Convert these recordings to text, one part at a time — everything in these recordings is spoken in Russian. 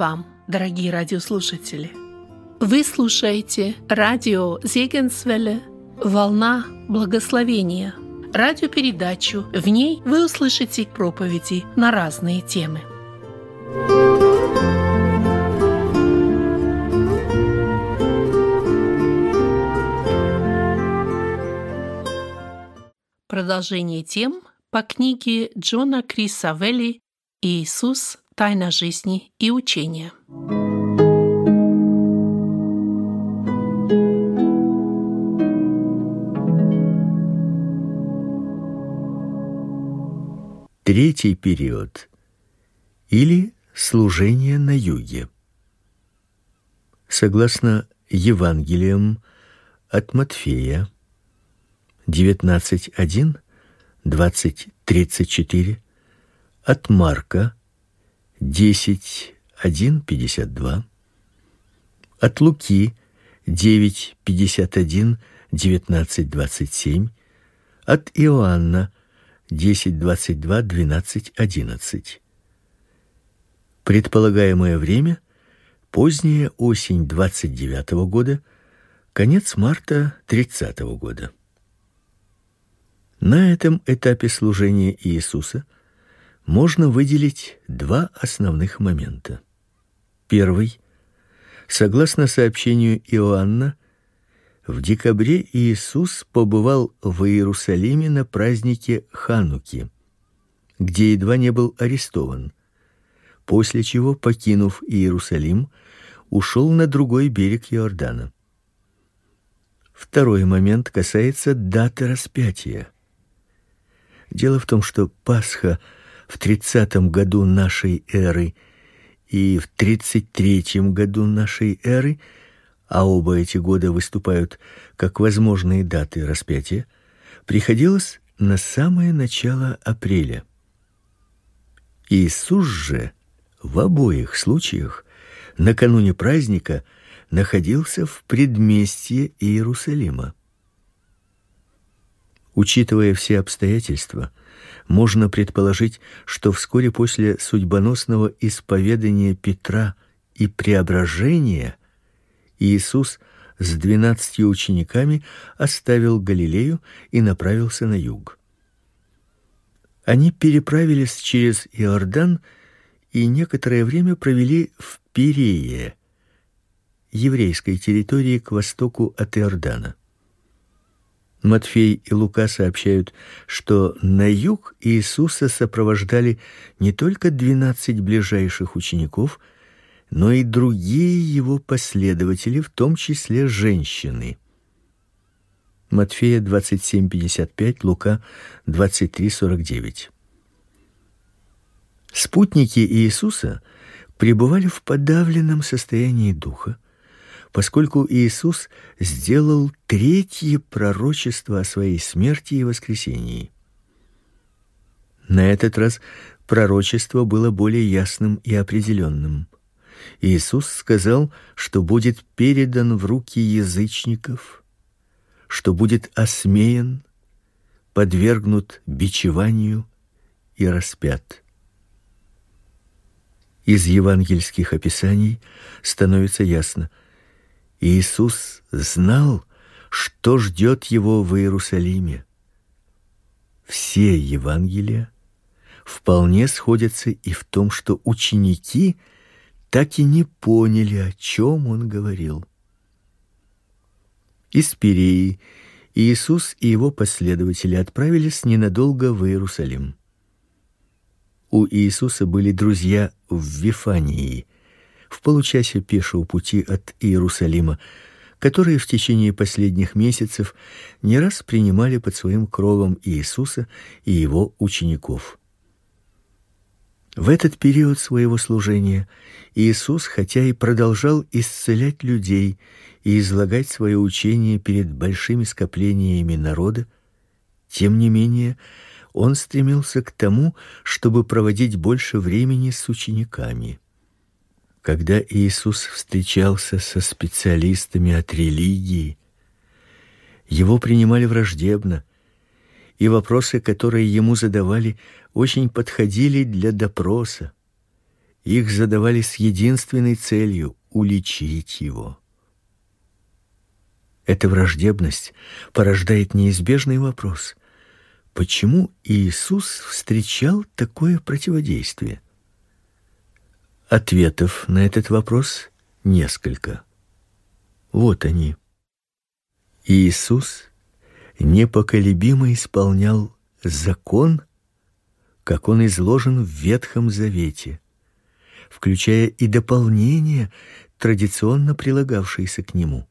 Вам, дорогие радиослушатели! Вы слушаете радио Зегенсвелле «Волна благословения» радиопередачу. В ней вы услышите проповеди на разные темы. Продолжение тем по книге Джона Криса Велли «Иисус. Тайна жизни и учения». Третий период или служение на юге. Согласно Евангелиям от Матфея 19:1, 20:34, от Марка 10:1-52, от Луки 9:51, 19:27, от Иоанна 10, 22, 12, 11. Предполагаемое время поздняя осень 29 -го года, конец марта 30 -го года. На этом этапе служения Иисуса можно выделить два основных момента. Первый согласно сообщению Иоанна, в декабре Иисус побывал в Иерусалиме на празднике Хануки, где едва не был арестован. После чего, покинув Иерусалим, ушел на другой берег Иордана. Второй момент касается даты распятия. Дело в том, что Пасха в тридцатом году нашей эры и в тридцать третьем году нашей эры – а оба эти года выступают как возможные даты распятия, приходилось на самое начало апреля. Иисус же в обоих случаях накануне праздника находился в предместье Иерусалима. Учитывая все обстоятельства, можно предположить, что вскоре после судьбоносного исповедания Петра и преображения Иисус с двенадцатью учениками оставил Галилею и направился на юг. Они переправились через Иордан и некоторое время провели в Пирее, еврейской территории к востоку от Иордана. Матфей и Лука сообщают, что на юг Иисуса сопровождали не только двенадцать ближайших учеников, но и другие его последователи, в том числе женщины. Матфея 27:55, Лука 23:49. Спутники Иисуса пребывали в подавленном состоянии духа, поскольку Иисус сделал третье пророчество о своей смерти и воскресении. На этот раз пророчество было более ясным и определенным. Иисус сказал, что будет передан в руки язычников, что будет осмеян, подвергнут бичеванию и распят. Из евангельских описаний становится ясно: Иисус знал, что ждет его в Иерусалиме. Все Евангелия вполне сходятся и в том, что ученики так и не поняли, о чем он говорил. Из Пиреи Иисус и его последователи отправились ненадолго в Иерусалим. У Иисуса были друзья в Вифании, в получасе пешего пути от Иерусалима, которые в течение последних месяцев не раз принимали под своим кровом Иисуса и его учеников. В этот период своего служения Иисус, хотя и продолжал исцелять людей и излагать свое учение перед большими скоплениями народа, тем не менее он стремился к тому, чтобы проводить больше времени с учениками. Когда Иисус встречался со специалистами от религии, его принимали враждебно, и вопросы, которые ему задавали, очень подходили для допроса. их задавали с единственной целью уличить его. Эта враждебность порождает неизбежный вопрос: почему Иисус встречал такое противодействие? Ответов на этот вопрос несколько. Вот они. Иисус непоколебимо исполнял закон, как он изложен в Ветхом Завете, включая и дополнения, традиционно прилагавшиеся к нему.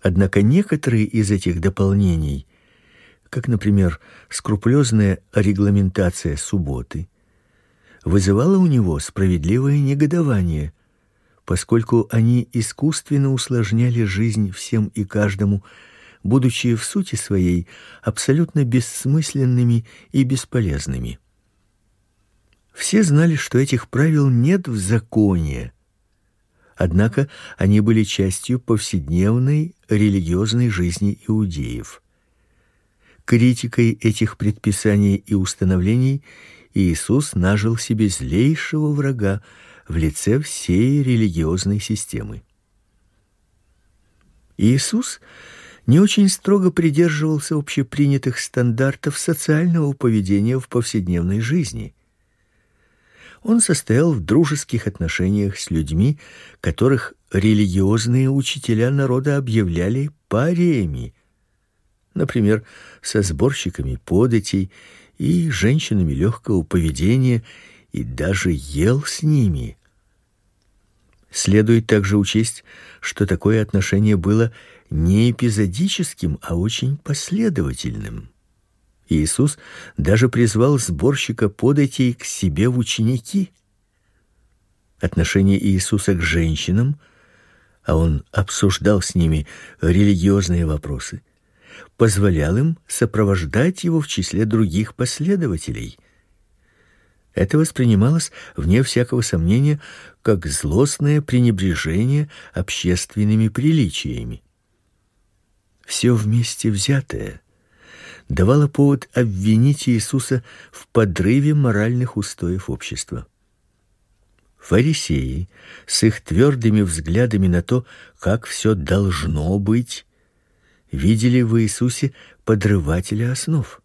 Однако некоторые из этих дополнений, как, например, скрупулезная регламентация субботы, вызывала у него справедливое негодование, поскольку они искусственно усложняли жизнь всем и каждому, будучи в сути своей абсолютно бессмысленными и бесполезными. Все знали, что этих правил нет в законе. Однако они были частью повседневной религиозной жизни иудеев. Критикой этих предписаний и установлений Иисус нажил себе злейшего врага в лице всей религиозной системы. Иисус не очень строго придерживался общепринятых стандартов социального поведения в повседневной жизни. Он состоял в дружеских отношениях с людьми, которых религиозные учителя народа объявляли париями, например, со сборщиками податей и женщинами легкого поведения, и даже ел с ними. Следует также учесть, что такое отношение было не эпизодическим, а очень последовательным. Иисус даже призвал сборщика податей к себе в ученики. Отношение Иисуса к женщинам, а он обсуждал с ними религиозные вопросы, позволял им сопровождать его в числе других последователей. Это воспринималось вне всякого сомнения как злостное пренебрежение общественными приличиями. Все вместе взятое давало повод обвинить Иисуса в подрыве моральных устоев общества. Фарисеи с их твердыми взглядами на то, как все должно быть, видели в Иисусе подрывателя основ.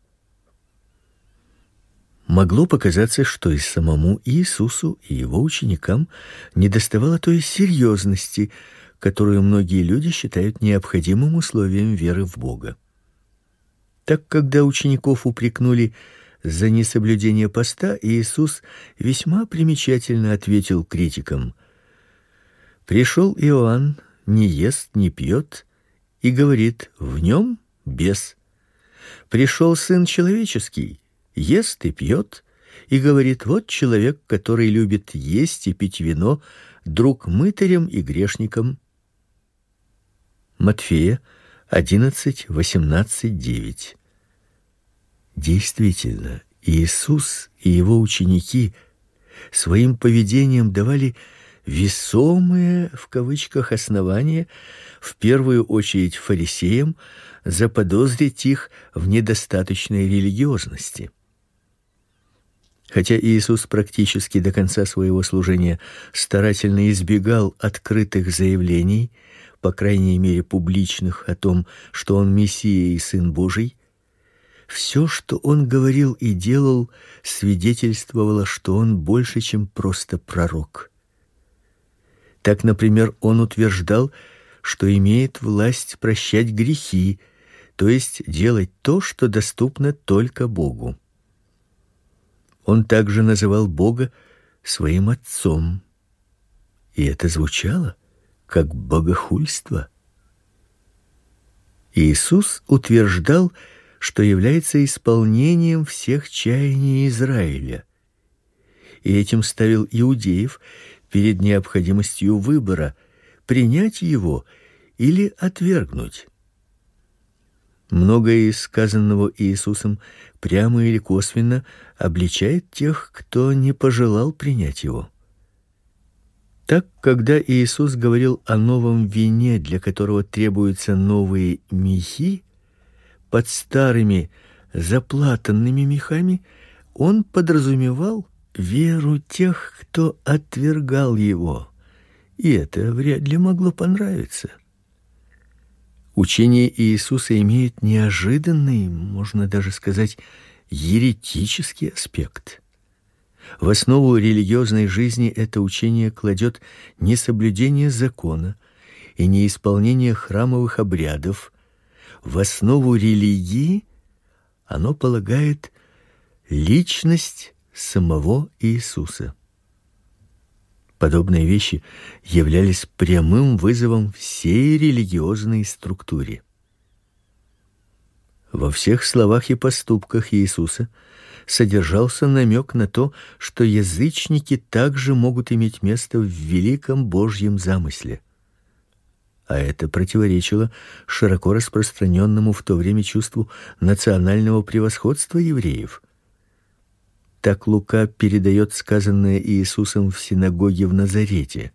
Могло показаться, что и самому Иисусу и его ученикам недоставало той серьезности, которую многие люди считают необходимым условием веры в Бога. Так когда учеников упрекнули за несоблюдение поста, Иисус весьма примечательно ответил критикам: Пришел Иоанн, не ест, не пьет, и говорит: в нем бес. Пришел сын человеческий, ест и пьет, и говорит: вот человек, который любит есть и пить вино, друг мытарям и грешникам. Матфея 11, 18, 9. Действительно, Иисус и его ученики своим поведением давали весомые в кавычках основания в первую очередь фарисеям заподозрить их в недостаточной религиозности. Хотя Иисус практически до конца своего служения старательно избегал открытых заявлений, по крайней мере публичных, о том, что он мессия и сын Божий, все, что он говорил и делал, свидетельствовало, что он больше, чем просто пророк. Так, например, он утверждал, что имеет власть прощать грехи, то есть делать то, что доступно только Богу. Он также называл Бога своим отцом. И это звучало как богохульство. Иисус утверждал, что является исполнением всех чаяний Израиля. И этим ставил иудеев перед необходимостью выбора принять его или отвергнуть. Многое из сказанного Иисусом прямо или косвенно обличает тех, кто не пожелал принять его. Так, когда Иисус говорил о новом вине, для которого требуются новые мехи, под старыми заплатанными мехами, он подразумевал веру тех, кто отвергал его. И это вряд ли могло понравиться. Учение Иисуса имеет неожиданный, можно даже сказать, еретический аспект. В основу религиозной жизни это учение кладет не соблюдение закона и не исполнение храмовых обрядов. В основу религии оно полагает личность самого Иисуса. Подобные вещи являлись прямым вызовом всей религиозной структуре. Во всех словах и поступках Иисуса содержался намек на то, что язычники также могут иметь место в великом Божьем замысле. А это противоречило широко распространенному в то время чувству национального превосходства евреев. Так Лука передает сказанное Иисусом в синагоге в Назарете.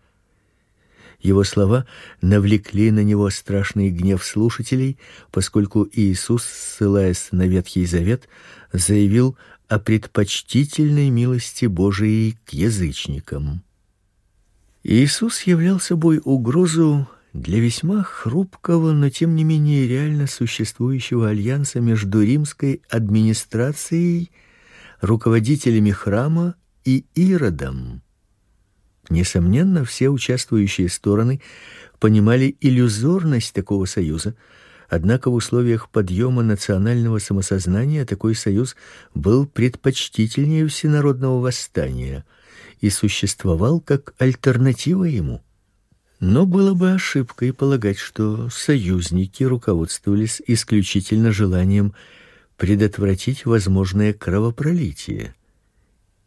Его слова навлекли на него страшный гнев слушателей, поскольку Иисус, ссылаясь на Ветхий Завет, заявил о предпочтительной милости Божией к язычникам. Иисус являл собой угрозу для весьма хрупкого, но тем не менее реально существующего альянса между римской администрацией, руководителями храма и Иродом. Несомненно, все участвующие стороны понимали иллюзорность такого союза, однако в условиях подъема национального самосознания такой союз был предпочтительнее всенародного восстания и существовал как альтернатива ему. Но было бы ошибкой полагать, что союзники руководствовались исключительно желанием предотвратить возможное кровопролитие.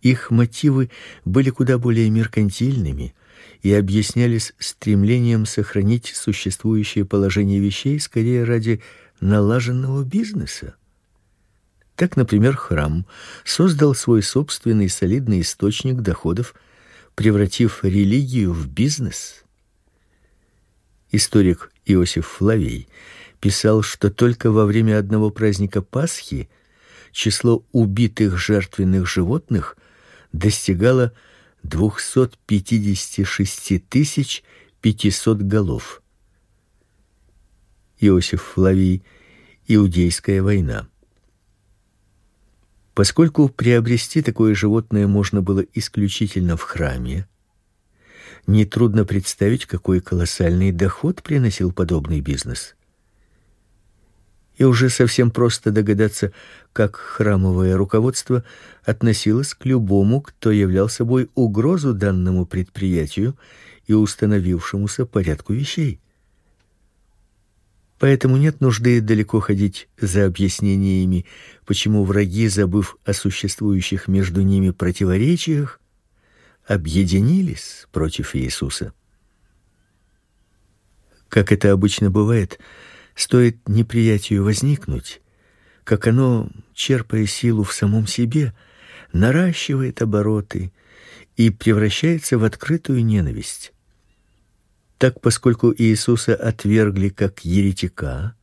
Их мотивы были куда более меркантильными и объяснялись стремлением сохранить существующее положение вещей скорее ради налаженного бизнеса. Так, например, храм создал свой собственный солидный источник доходов, превратив религию в бизнес. Историк Иосиф Флавий писал, что только во время одного праздника Пасхи число убитых жертвенных животных достигало 256 тысяч 500 голов. Иосиф Флавий Иудейская война. Поскольку приобрести такое животное можно было исключительно в храме, не трудно представить, какой колоссальный доход приносил подобный бизнес и уже совсем просто догадаться, как храмовое руководство относилось к любому, кто являл собой угрозу данному предприятию и установившемуся порядку вещей. Поэтому нет нужды далеко ходить за объяснениями, почему враги, забыв о существующих между ними противоречиях, объединились против Иисуса. Как это обычно бывает, Стоит неприятию возникнуть, как оно, черпая силу в самом себе, наращивает обороты и превращается в открытую ненависть. Так, поскольку Иисуса отвергли как еретика,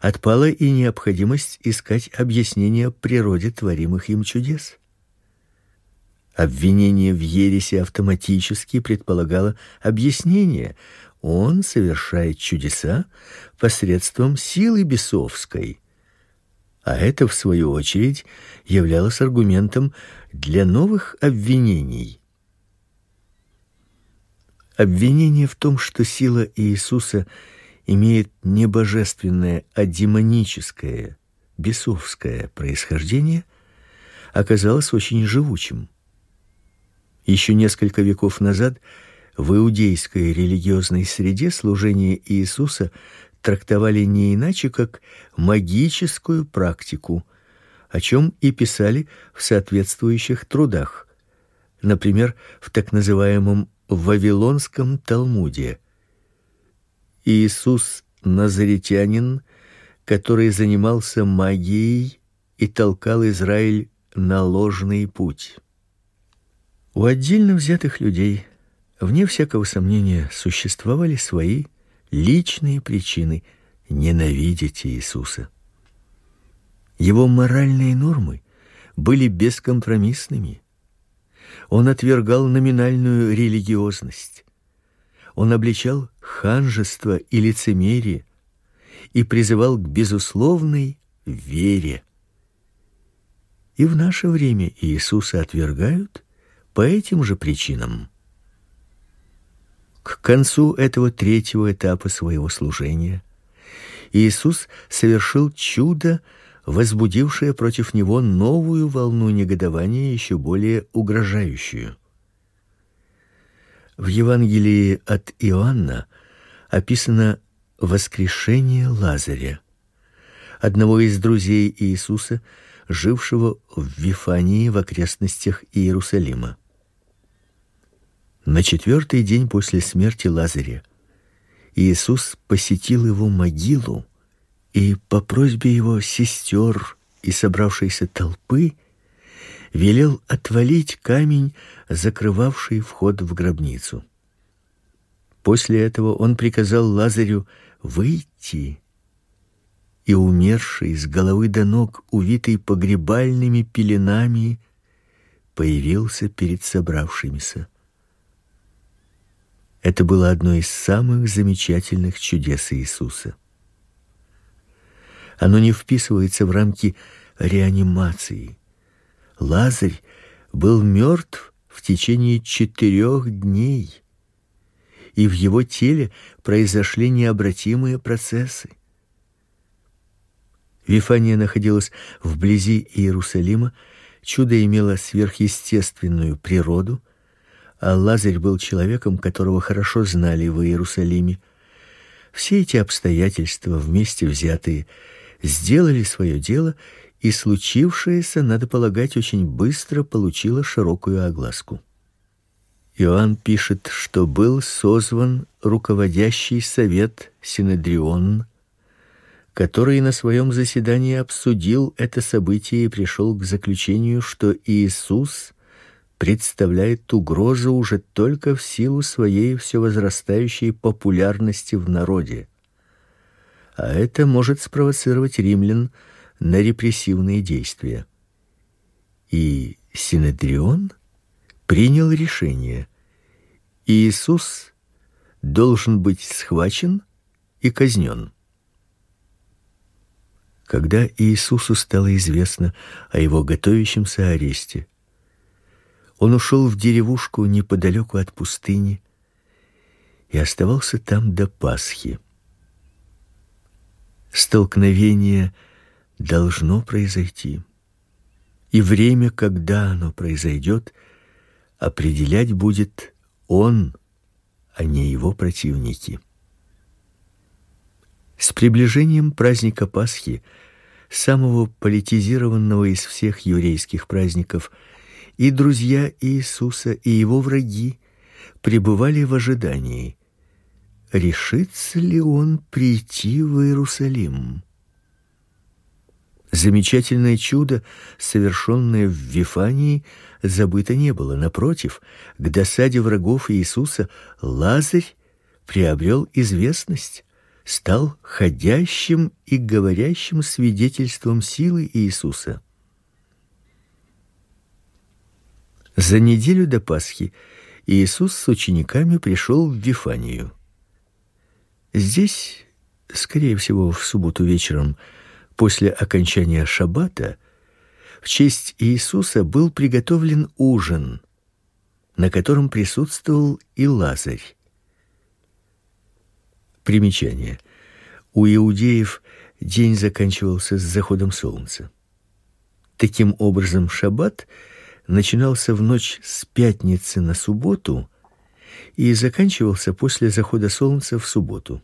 отпала и необходимость искать объяснение природе творимых им чудес. Обвинение в ереси автоматически предполагало объяснение, он совершает чудеса посредством силы бесовской. А это в свою очередь являлось аргументом для новых обвинений. Обвинение в том, что сила Иисуса имеет не божественное, а демоническое, бесовское происхождение, оказалось очень живучим. Еще несколько веков назад в иудейской религиозной среде служение Иисуса трактовали не иначе, как магическую практику, о чем и писали в соответствующих трудах. Например, в так называемом Вавилонском Талмуде. Иисус назаретянин, который занимался магией и толкал Израиль на ложный путь. У отдельно взятых людей Вне всякого сомнения существовали свои личные причины ненавидеть Иисуса. Его моральные нормы были бескомпромиссными. Он отвергал номинальную религиозность. Он обличал ханжество и лицемерие и призывал к безусловной вере. И в наше время Иисуса отвергают по этим же причинам. К концу этого третьего этапа своего служения Иисус совершил чудо, возбудившее против него новую волну негодования, еще более угрожающую. В Евангелии от Иоанна описано воскрешение Лазаря, одного из друзей Иисуса, жившего в Вифании в окрестностях Иерусалима. На четвертый день после смерти Лазаря Иисус посетил его могилу и по просьбе его сестер и собравшейся толпы велел отвалить камень, закрывавший вход в гробницу. После этого он приказал Лазарю выйти, и умерший с головы до ног, увитый погребальными пеленами, появился перед собравшимися. Это было одно из самых замечательных чудес Иисуса. Оно не вписывается в рамки реанимации. Лазарь был мертв в течение четырех дней, и в его теле произошли необратимые процессы. Вифания находилась вблизи Иерусалима, чудо имело сверхъестественную природу — а Лазарь был человеком, которого хорошо знали в Иерусалиме. Все эти обстоятельства вместе взятые сделали свое дело, и случившееся, надо полагать, очень быстро получило широкую огласку. Иоанн пишет, что был созван руководящий совет Синедрион, который на своем заседании обсудил это событие и пришел к заключению, что Иисус представляет угрозу уже только в силу своей все возрастающей популярности в народе. А это может спровоцировать римлян на репрессивные действия. И Синедрион принял решение: Иисус должен быть схвачен и казнен. Когда Иисусу стало известно о его готовящемся аресте, он ушел в деревушку неподалеку от пустыни и оставался там до Пасхи. Столкновение должно произойти. И время, когда оно произойдет, определять будет он, а не его противники. С приближением праздника Пасхи, самого политизированного из всех еврейских праздников, и друзья Иисуса, и его враги пребывали в ожидании, решится ли он прийти в Иерусалим. Замечательное чудо, совершенное в Вифании, забыто не было. Напротив, к досаде врагов Иисуса Лазарь приобрел известность, стал ходящим и говорящим свидетельством силы Иисуса. За неделю до Пасхи Иисус с учениками пришел в Вифанию. Здесь, скорее всего, в субботу вечером после окончания шаббата, в честь Иисуса был приготовлен ужин, на котором присутствовал и Лазарь. Примечание: у иудеев день заканчивался с заходом солнца. Таким образом, шаббат начинался в ночь с пятницы на субботу и заканчивался после захода солнца в субботу.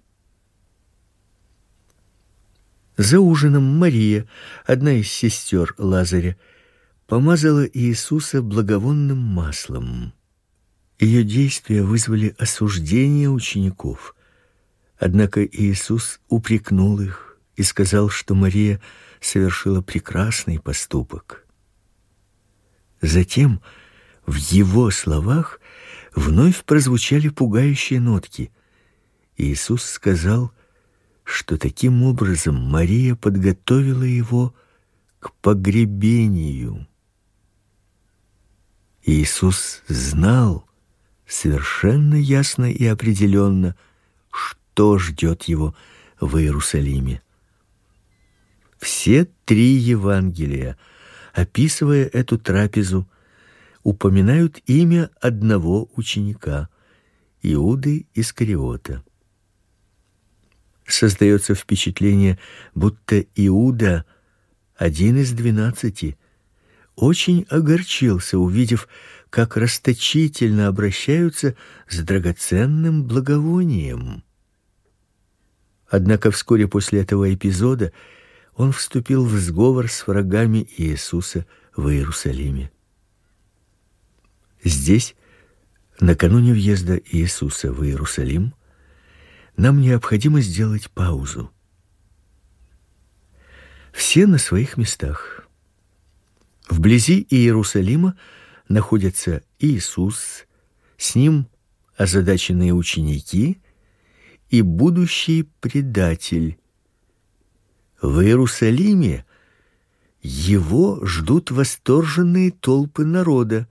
За ужином Мария, одна из сестер Лазаря, помазала Иисуса благовонным маслом. Ее действия вызвали осуждение учеников. Однако Иисус упрекнул их и сказал, что Мария совершила прекрасный поступок. Затем в его словах вновь прозвучали пугающие нотки. Иисус сказал, что таким образом Мария подготовила его к погребению. Иисус знал совершенно ясно и определенно, что ждет его в Иерусалиме. Все три Евангелия, описывая эту трапезу, упоминают имя одного ученика Иуды Искариота. Создается впечатление, будто Иуда, один из двенадцати, очень огорчился, увидев, как расточительно обращаются с драгоценным благовонием. Однако вскоре после этого эпизода он вступил в сговор с врагами Иисуса в Иерусалиме. Здесь, накануне въезда Иисуса в Иерусалим, нам необходимо сделать паузу. Все на своих местах. Вблизи Иерусалима находятся Иисус, с ним озадаченные ученики и будущий предатель. В Иерусалиме его ждут восторженные толпы народа,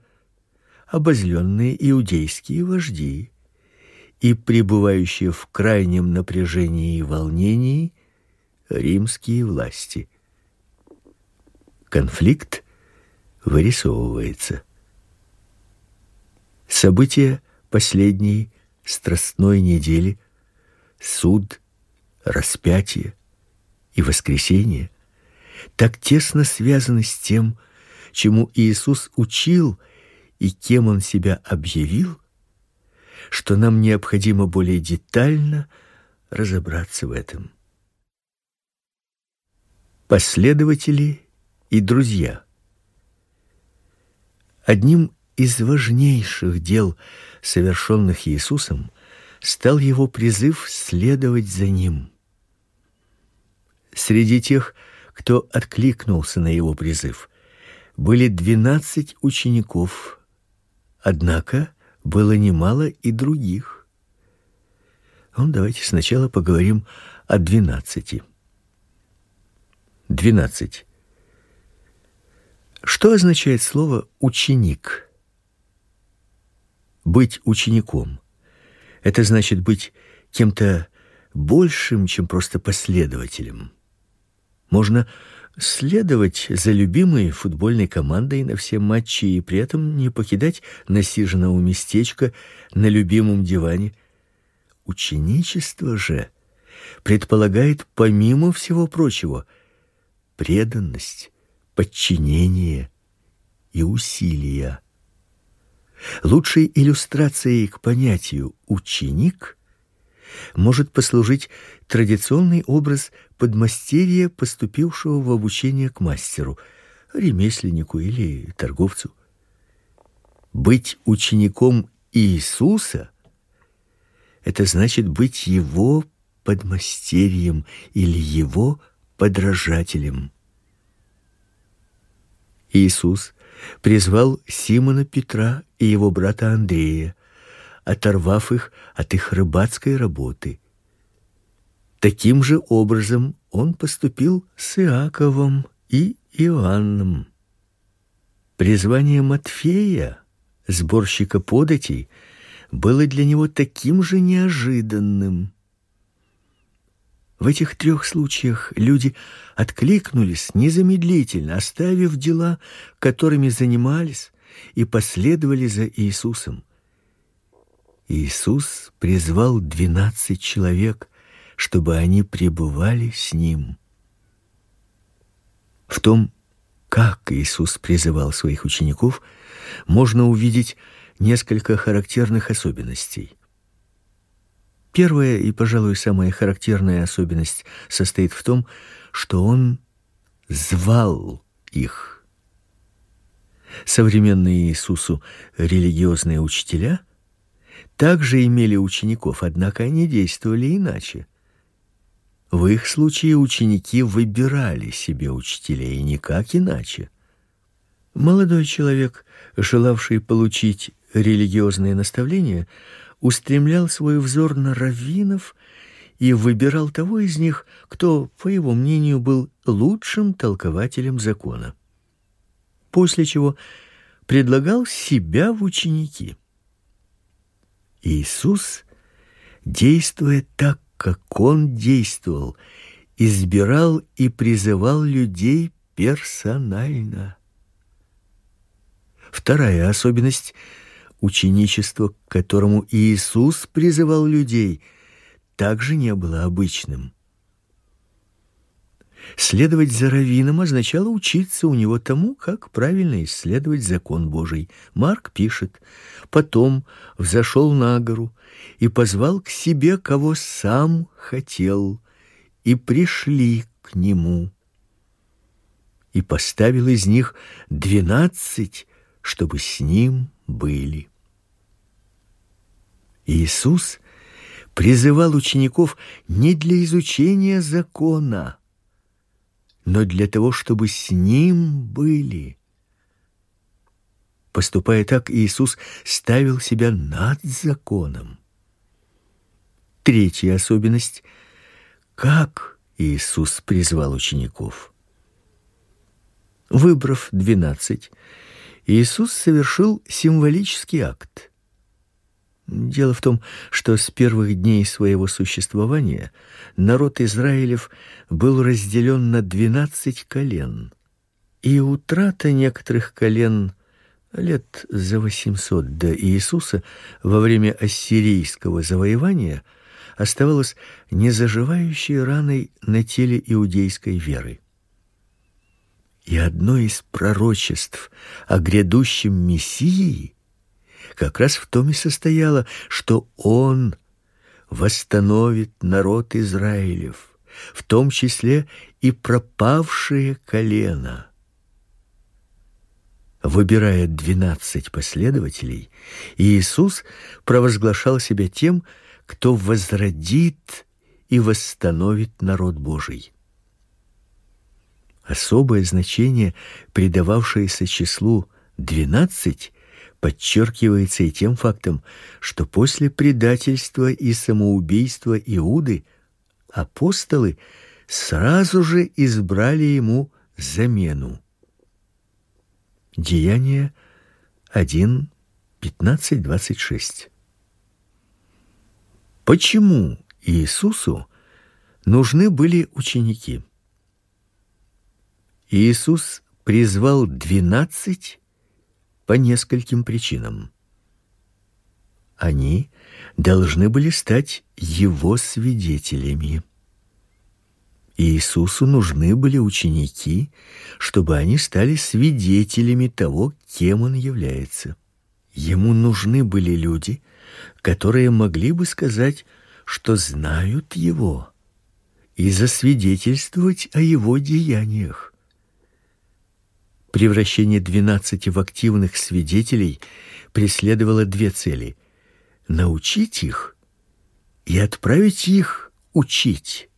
обозленные иудейские вожди и пребывающие в крайнем напряжении и волнении римские власти. Конфликт вырисовывается. События последней страстной недели, суд, распятие и воскресение так тесно связаны с тем, чему Иисус учил и кем он себя объявил, что нам необходимо более детально разобраться в этом. Последователи и друзья. Одним из важнейших дел, совершенных Иисусом, стал его призыв следовать за ним. Среди тех, кто откликнулся на его призыв, были двенадцать учеников, Однако было немало и других. Ну, давайте сначала поговорим о двенадцати. Двенадцать. Что означает слово ученик? Быть учеником это значит быть кем-то большим, чем просто последователем. Можно следовать за любимой футбольной командой на все матчи и при этом не покидать насиженного местечка на любимом диване. Ученичество же предполагает помимо всего прочего преданность, подчинение и усилия. Лучшей иллюстрацией к понятию ученик может послужить традиционный образ подмастерья, поступившего в обучение к мастеру, ремесленнику или торговцу. Быть учеником Иисуса это значит быть его подмастерьем или его подражателем. Иисус призвал Симона Петра и его брата Андрея, оторвав их от их рыбацкой работы. Таким же образом он поступил с Иаковом и Иоанном. Призвание Матфея, сборщика податей, было для него таким же неожиданным. В этих трех случаях люди откликнулись незамедлительно, оставив дела, которыми занимались, и последовали за Иисусом. Иисус призвал двенадцать человек, чтобы они пребывали с ним. В том, как Иисус призывал своих учеников, можно увидеть несколько характерных особенностей. Первая и, пожалуй, самая характерная особенность состоит в том, что он звал их. Современные Иисусу религиозные учителя также имели учеников, однако они действовали иначе. В их случае ученики выбирали себе учителей никак иначе. Молодой человек, желавший получить религиозные наставления, устремлял свой взор на раввинов и выбирал того из них, кто, по его мнению, был лучшим толкователем закона. После чего предлагал себя в ученики. Иисус, действуя так, как он действовал, избирал и призывал людей персонально. Вторая особенность ученичества, к которому Иисус призывал людей, также не было обычным. Следовать за раввином означало учиться у него тому, как правильно исследовать закон Божий. Марк пишет: "Потом взошел на гору и позвал к себе кого сам хотел, и пришли к нему. И поставил из них двенадцать, чтобы с ним были". Иисус призывал учеников не для изучения закона, но для того, чтобы с ним были. Поступая так, Иисус ставил себя над законом. Третья особенность как Иисус призвал учеников. Выбрав двенадцать, Иисус совершил символический акт. Дело в том, что с первых дней своего существования народ Израилев был разделен на двенадцать колен. И утрата некоторых колен лет за 800 до Иисуса во время ассирийского завоевания оставалась незаживающей раной на теле иудейской веры. И одно из пророчеств о грядущем Мессии как раз в том и состояло, что он восстановит народ Израилев, в том числе и пропавшие колена. Выбирая двенадцать последователей, Иисус провозглашал себя тем, кто возродит и восстановит народ Божий. Особое значение, придававшееся числу двенадцать, подчеркивается и тем фактом, что после предательства и самоубийства Иуды апостолы сразу же избрали ему замену. Деяния 1 15 26. Почему Иисусу нужны были ученики? Иисус призвал двенадцать по нескольким причинам. Они должны были стать его свидетелями. Иисусу нужны были ученики, чтобы они стали свидетелями того, кем он является. Ему нужны были люди, которые могли бы сказать, что знают его, и засвидетельствовать о его деяниях. Превращение двенадцати в активных свидетелей преследовало две цели: научить их и отправить их учить.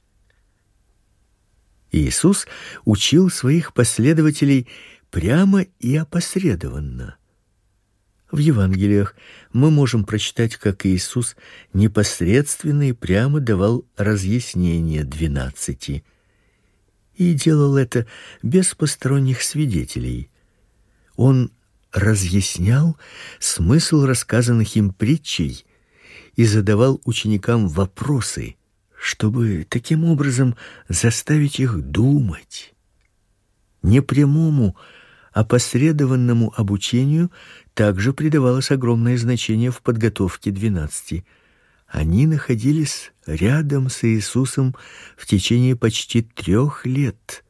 Иисус учил своих последователей прямо и опосредованно. В Евангелиях мы можем прочитать, как Иисус непосредственно и прямо давал разъяснение двенадцати и делал это без посторонних свидетелей. Он разъяснял смысл рассказанных им притчей и задавал ученикам вопросы, чтобы таким образом заставить их думать. Непрямому, опосредованному обучению также придавалось огромное значение в подготовке двенадцати они находились рядом с Иисусом в течение почти трех лет.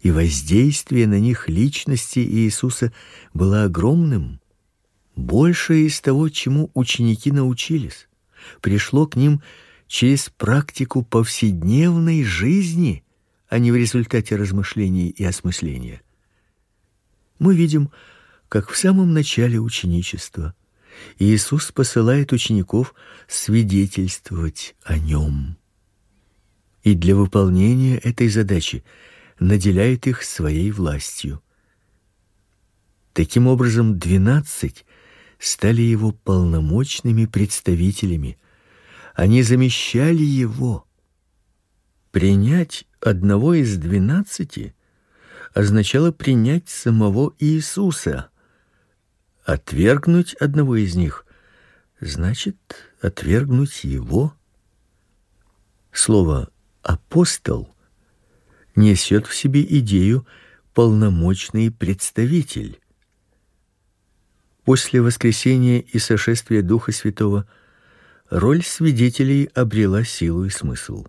И воздействие на них личности Иисуса было огромным. Большее из того, чему ученики научились, пришло к ним через практику повседневной жизни, а не в результате размышлений и осмысления. Мы видим, как в самом начале ученичества – Иисус посылает учеников свидетельствовать о нем. И для выполнения этой задачи наделяет их своей властью. Таким образом, двенадцать стали его полномочными представителями. Они замещали его. Принять одного из двенадцати означало принять самого Иисуса Отвергнуть одного из них значит отвергнуть его. Слово апостол несет в себе идею полномочный представитель. После воскресения и сошествия Духа Святого роль свидетелей обрела силу и смысл.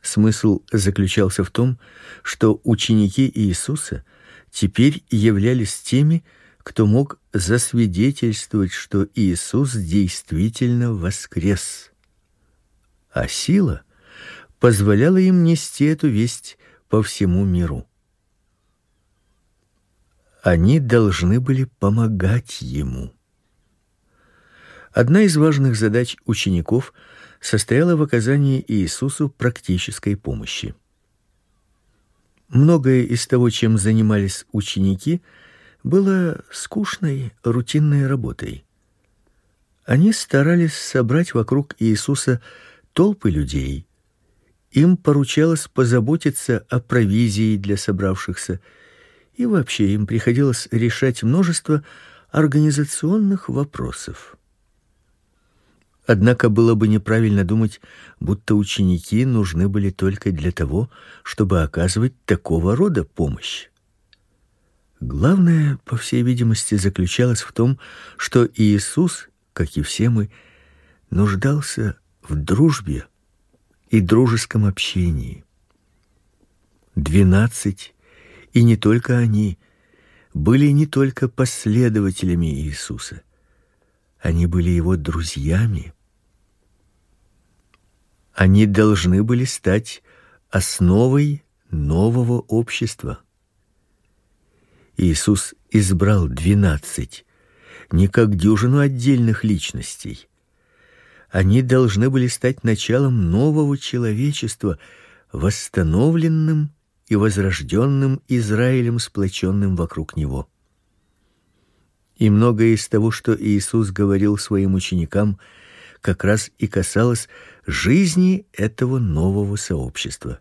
Смысл заключался в том, что ученики Иисуса теперь являлись теми, кто мог засвидетельствовать, что Иисус действительно воскрес. А сила позволяла им нести эту весть по всему миру. Они должны были помогать ему. Одна из важных задач учеников состояла в оказании Иисусу практической помощи. Многое из того, чем занимались ученики, было скучной, рутинной работой. Они старались собрать вокруг Иисуса толпы людей. Им поручалось позаботиться о провизии для собравшихся, и вообще им приходилось решать множество организационных вопросов. Однако было бы неправильно думать, будто ученики нужны были только для того, чтобы оказывать такого рода помощь. Главное, по всей видимости, заключалось в том, что Иисус, как и все мы, нуждался в дружбе и дружеском общении. Двенадцать, и не только они, были не только последователями Иисуса. Они были его друзьями. Они должны были стать основой нового общества. Иисус избрал двенадцать, не как дюжину отдельных личностей. Они должны были стать началом нового человечества, восстановленным и возрожденным Израилем, сплоченным вокруг него. И многое из того, что Иисус говорил своим ученикам, как раз и касалось жизни этого нового сообщества.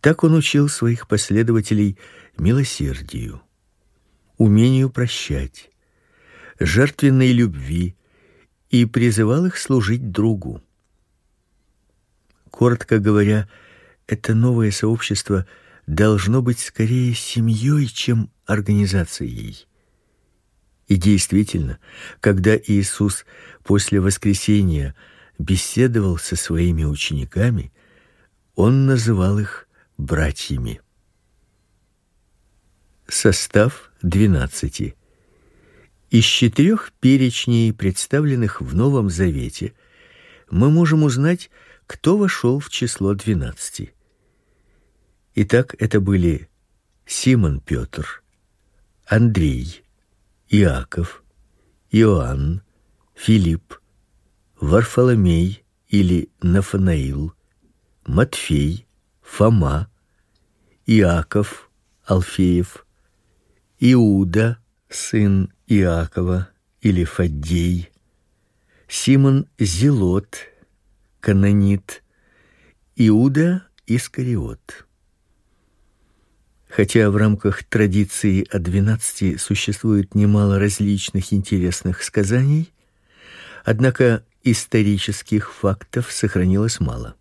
Так он учил своих последователей милосердию, умению прощать, жертвенной любви и призывал их служить другу. Коротко говоря, это новое сообщество должно быть скорее семьей, чем организацией. И действительно, когда Иисус после воскресения беседовал со своими учениками, он называл их братьями. Состав двенадцати. Из четырех перечней, представленных в Новом Завете, мы можем узнать, кто вошел в число двенадцати. Итак, это были Симон Петр, Андрей, Иаков, Иоанн, Филипп, Варфоломей или Нафанаил, Матфей, Фома, Иаков, Алфеев, Иуда, сын Иакова или Фаддей, Симон Зелот, канонит, Иуда Искариот. Хотя в рамках традиции о двенадцати существует немало различных интересных сказаний, однако исторических фактов сохранилось мало.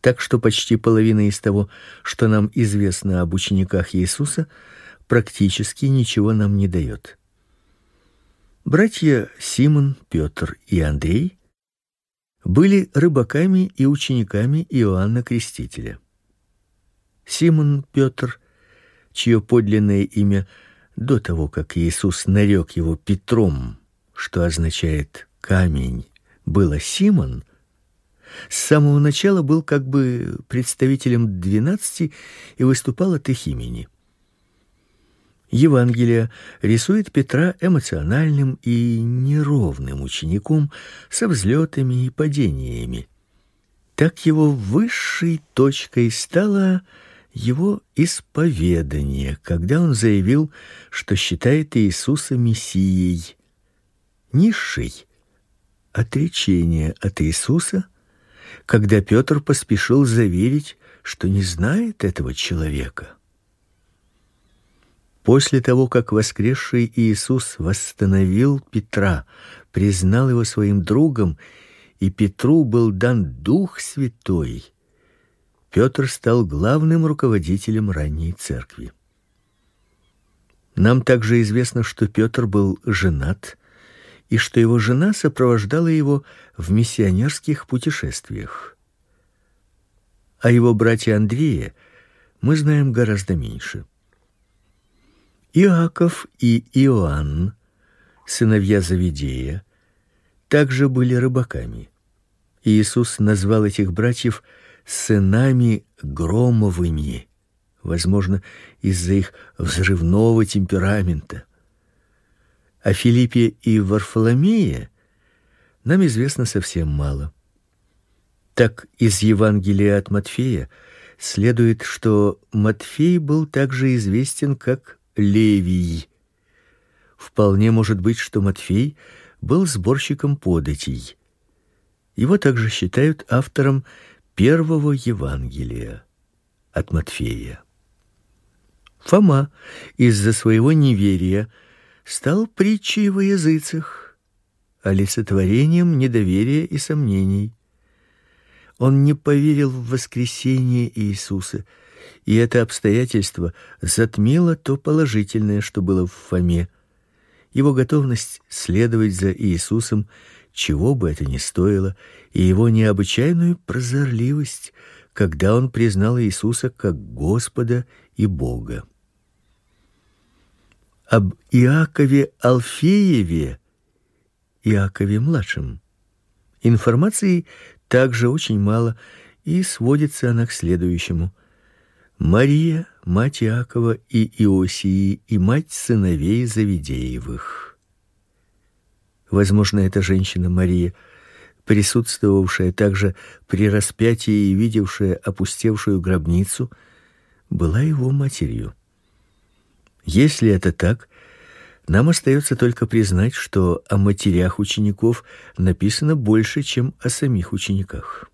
Так что почти половина из того, что нам известно об учениках Иисуса, практически ничего нам не дает. Братья Симон, Петр и Андрей были рыбаками и учениками Иоанна Крестителя. Симон Петр, чье подлинное имя до того, как Иисус нарек его Петром, что означает камень, было Симон, с самого начала был как бы представителем двенадцати и выступал от их имени. Евангелие рисует Петра эмоциональным и неровным учеником со взлетами и падениями. Так его высшей точкой стало его исповедание, когда он заявил, что считает Иисуса мессией. Низшей отречение от Иисуса, когда Петр поспешил заверить, что не знает этого человека. После того, как воскресший Иисус восстановил Петра, признал его своим другом, и Петру был дан Дух Святой, Петр стал главным руководителем ранней церкви. Нам также известно, что Петр был женат и что его жена сопровождала его в миссионерских путешествиях. О его брате Андрея мы знаем гораздо меньше. Иаков и Иоанн, сыновья Завидея, также были рыбаками. Иисус назвал этих братьев сынами громовыми, возможно, из-за их взрывного темперамента. О Филиппе и Варфоломее нам известно совсем мало. Так из Евангелия от Матфея следует, что Матфей был также известен как Левий. Вполне может быть, что Матфей был сборщиком податей. Его также считают автором первого Евангелия от Матфея. Фома из-за своего неверия стал притчей во языцах, олицетворением недоверия и сомнений. Он не поверил в воскресение Иисуса и это обстоятельство затмило то положительное, что было в Фоме. Его готовность следовать за Иисусом, чего бы это ни стоило, и его необычайную прозорливость, когда он признал Иисуса как Господа и Бога. Об Иакове Алфееве, Иакове младшем, информации также очень мало, и сводится она к следующему: Мария, мать Иакова и Иосии и мать сыновей Завидеевых. Возможно, эта женщина Мария, присутствовавшая также при распятии и видевшая опустевшую гробницу, была его матерью. Если это так, нам остается только признать, что о матерях учеников написано больше, чем о самих учениках.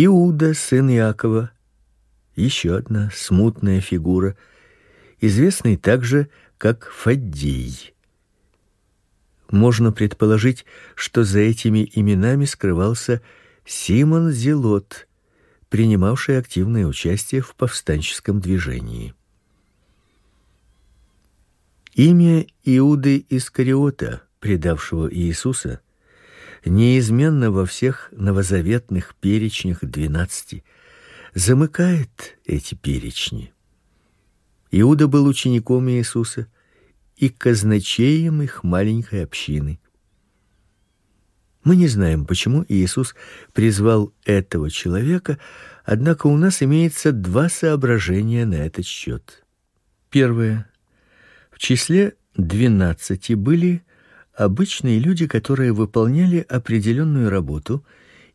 Иуда, сын Иакова, еще одна смутная фигура, известный также как Фаддей. Можно предположить, что за этими именами скрывался Симон Зелот, принимавший активное участие в повстанческом движении. Имя Иуды Искариота, предавшего Иисуса, неизменно во всех новозаветных перечнях двенадцати, замыкает эти перечни. Иуда был учеником Иисуса и казначеем их маленькой общины. Мы не знаем, почему Иисус призвал этого человека, однако у нас имеется два соображения на этот счет. Первое. В числе двенадцати были обычные люди, которые выполняли определенную работу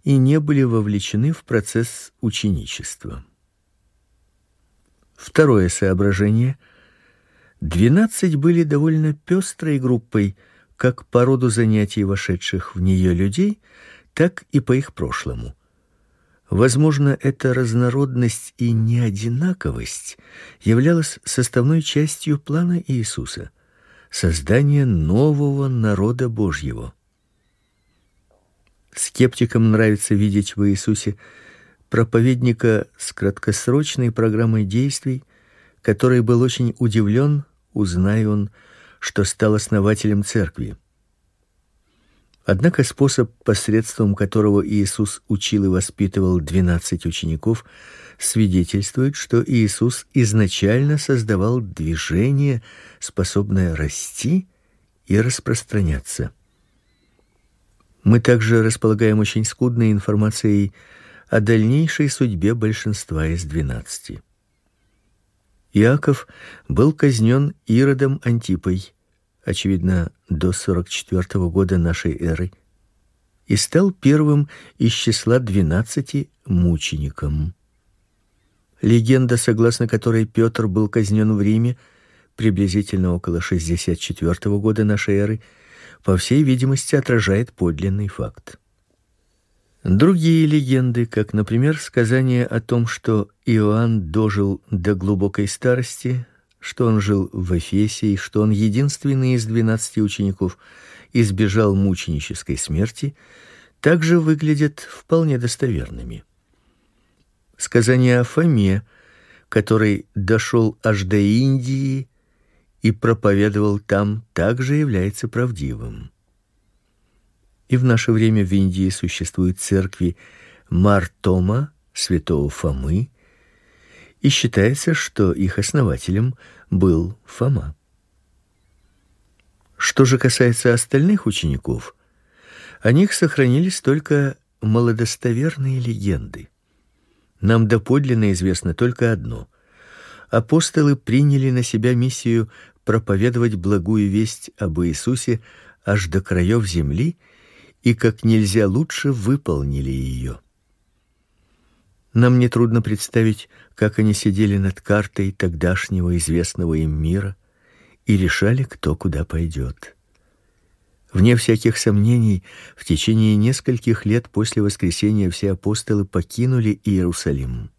и не были вовлечены в процесс ученичества. Второе соображение. Двенадцать были довольно пестрой группой, как по роду занятий вошедших в нее людей, так и по их прошлому. Возможно, эта разнородность и неодинаковость являлась составной частью плана Иисуса создания нового народа Божьего. Скептикам нравится видеть в Иисусе проповедника с краткосрочной программой действий, который был очень удивлен, узнав он, что стал основателем церкви. Однако способ, посредством которого Иисус учил и воспитывал двенадцать учеников, свидетельствует, что Иисус изначально создавал движение, способное расти и распространяться. Мы также располагаем очень скудной информацией о дальнейшей судьбе большинства из двенадцати. Иаков был казнен Иродом Антипой, очевидно, до 44 года нашей эры, и стал первым из числа двенадцати мучеником. Легенда, согласно которой Петр был казнен в Риме приблизительно около 64 года нашей эры, по всей видимости, отражает подлинный факт. Другие легенды, как, например, сказание о том, что Иоанн дожил до глубокой старости, что он жил в Эфесе и что он единственный из двенадцати учеников избежал мученической смерти, также выглядят вполне достоверными. Сказание о Фоме, который дошел аж до Индии и проповедовал там, также является правдивым. И в наше время в Индии существуют церкви Мартома, святого Фомы, и считается, что их основателем был Фома. Что же касается остальных учеников, о них сохранились только малодостоверные легенды. Нам доподлинно известно только одно: апостолы приняли на себя миссию проповедовать благую весть об Иисусе аж до краев земли и как нельзя лучше выполнили ее. Нам не трудно представить, как они сидели над картой тогдашнего известного им мира и решали, кто куда пойдет. Вне всяких сомнений, в течение нескольких лет после воскресения все апостолы покинули Иерусалим.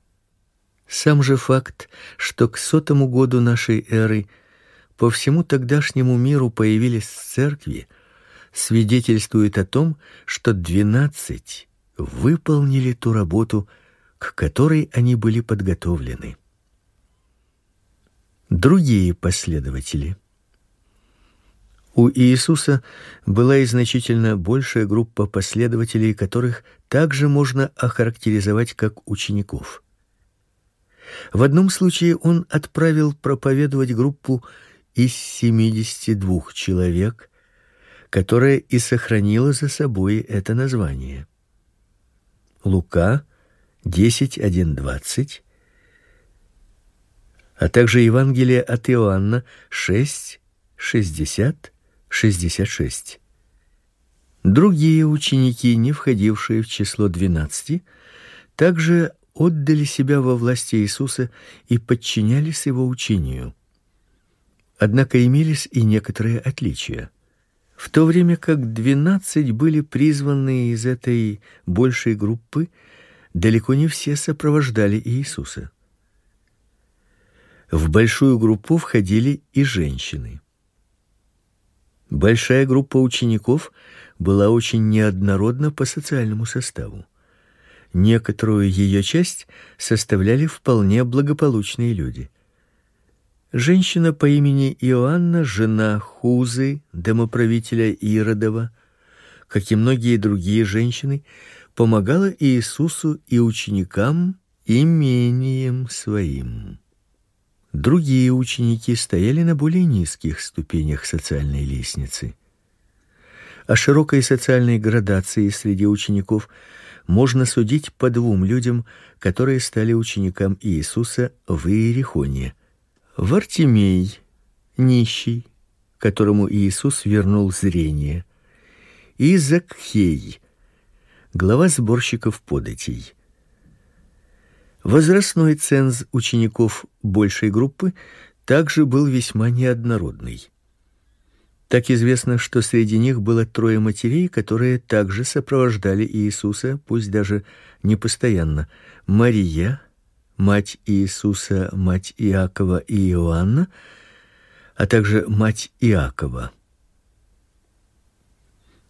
Сам же факт, что к сотому году нашей эры по всему тогдашнему миру появились церкви, свидетельствует о том, что двенадцать выполнили ту работу, к которой они были подготовлены. Другие последователи. У Иисуса была и значительно большая группа последователей, которых также можно охарактеризовать как учеников. В одном случае он отправил проповедовать группу из 72 человек, которая и сохранила за собой это название. Лука 10:1-20, а также Евангелие от Иоанна 6:60-66. Другие ученики, не входившие в число двенадцати, также отдали себя во власти Иисуса и подчинялись его учению. Однако имелись и некоторые отличия. В то время как двенадцать были призваны из этой большей группы, далеко не все сопровождали Иисуса. В большую группу входили и женщины. Большая группа учеников была очень неоднородна по социальному составу. Некоторую ее часть составляли вполне благополучные люди. Женщина по имени Иоанна, жена Хузы, домоправителя Иродова, как и многие другие женщины, помогала Иисусу и ученикам имением своим. Другие ученики стояли на более низких ступенях социальной лестницы. О широкой социальной градации среди учеников можно судить по двум людям, которые стали ученикам Иисуса в Иерихоне – Вартимей, нищий, которому Иисус вернул зрение, и Закхей, глава сборщиков податей. Возрастной ценз учеников большей группы также был весьма неоднородный. Так известно, что среди них было трое матерей, которые также сопровождали Иисуса, пусть даже не постоянно: Мария, мать Иисуса, мать Иакова и Иоанна, а также мать Иакова.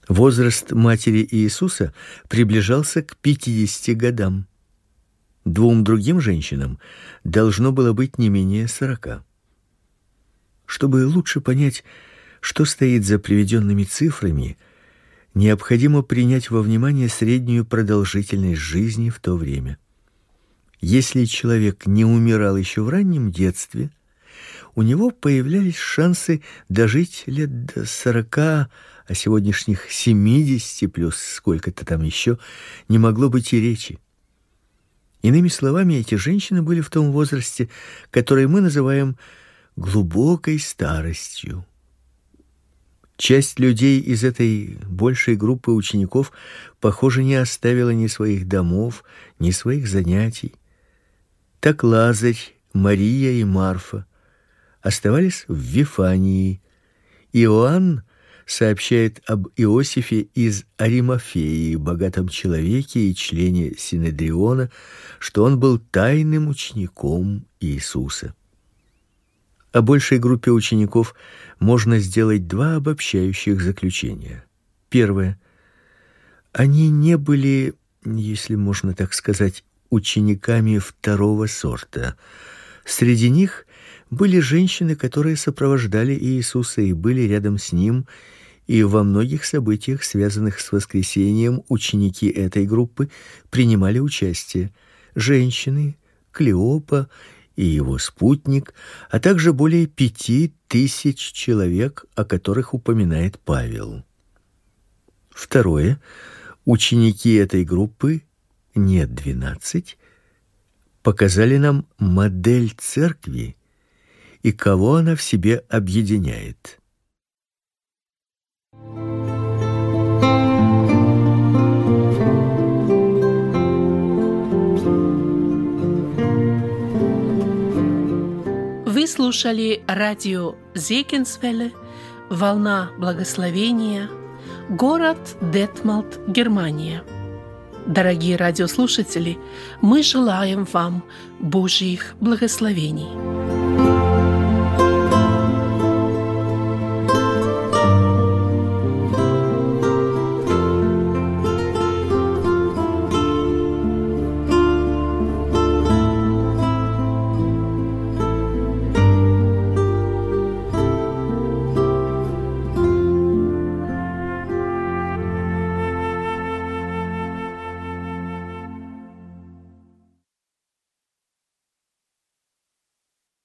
Возраст матери Иисуса приближался к 50 годам. Двум другим женщинам должно было быть не менее сорока. Чтобы лучше понять, что стоит за приведенными цифрами, необходимо принять во внимание среднюю продолжительность жизни в то время. Если человек не умирал еще в раннем детстве, у него появлялись шансы дожить лет до сорока, а сегодняшних семидесяти плюс сколько-то там еще не могло быть и речи. Иными словами, эти женщины были в том возрасте, который мы называем глубокой старостью. Часть людей из этой большей группы учеников, похоже, не оставила ни своих домов, ни своих занятий. Так Лазарь, Мария и Марфа оставались в Вифании. Иоанн сообщает об Иосифе из Аримафеи, богатом человеке и члене Синедриона, что он был тайным учеником Иисуса. О большей группе учеников можно сделать два обобщающих заключения. Первое они не были, если можно так сказать, учениками второго сорта. Среди них были женщины, которые сопровождали Иисуса и были рядом с ним, и во многих событиях, связанных с воскресением, ученики этой группы принимали участие. Женщины, Клеопа и его спутник, а также более пяти тысяч человек, о которых упоминает Павел. Второе ученики этой группы, нет двенадцать, показали нам модель церкви и кого она в себе объединяет. Вы слушали радио Зекинсвелле «Волна благословения», город Детмалт, Германия. Дорогие радиослушатели, мы желаем вам Божьих благословений.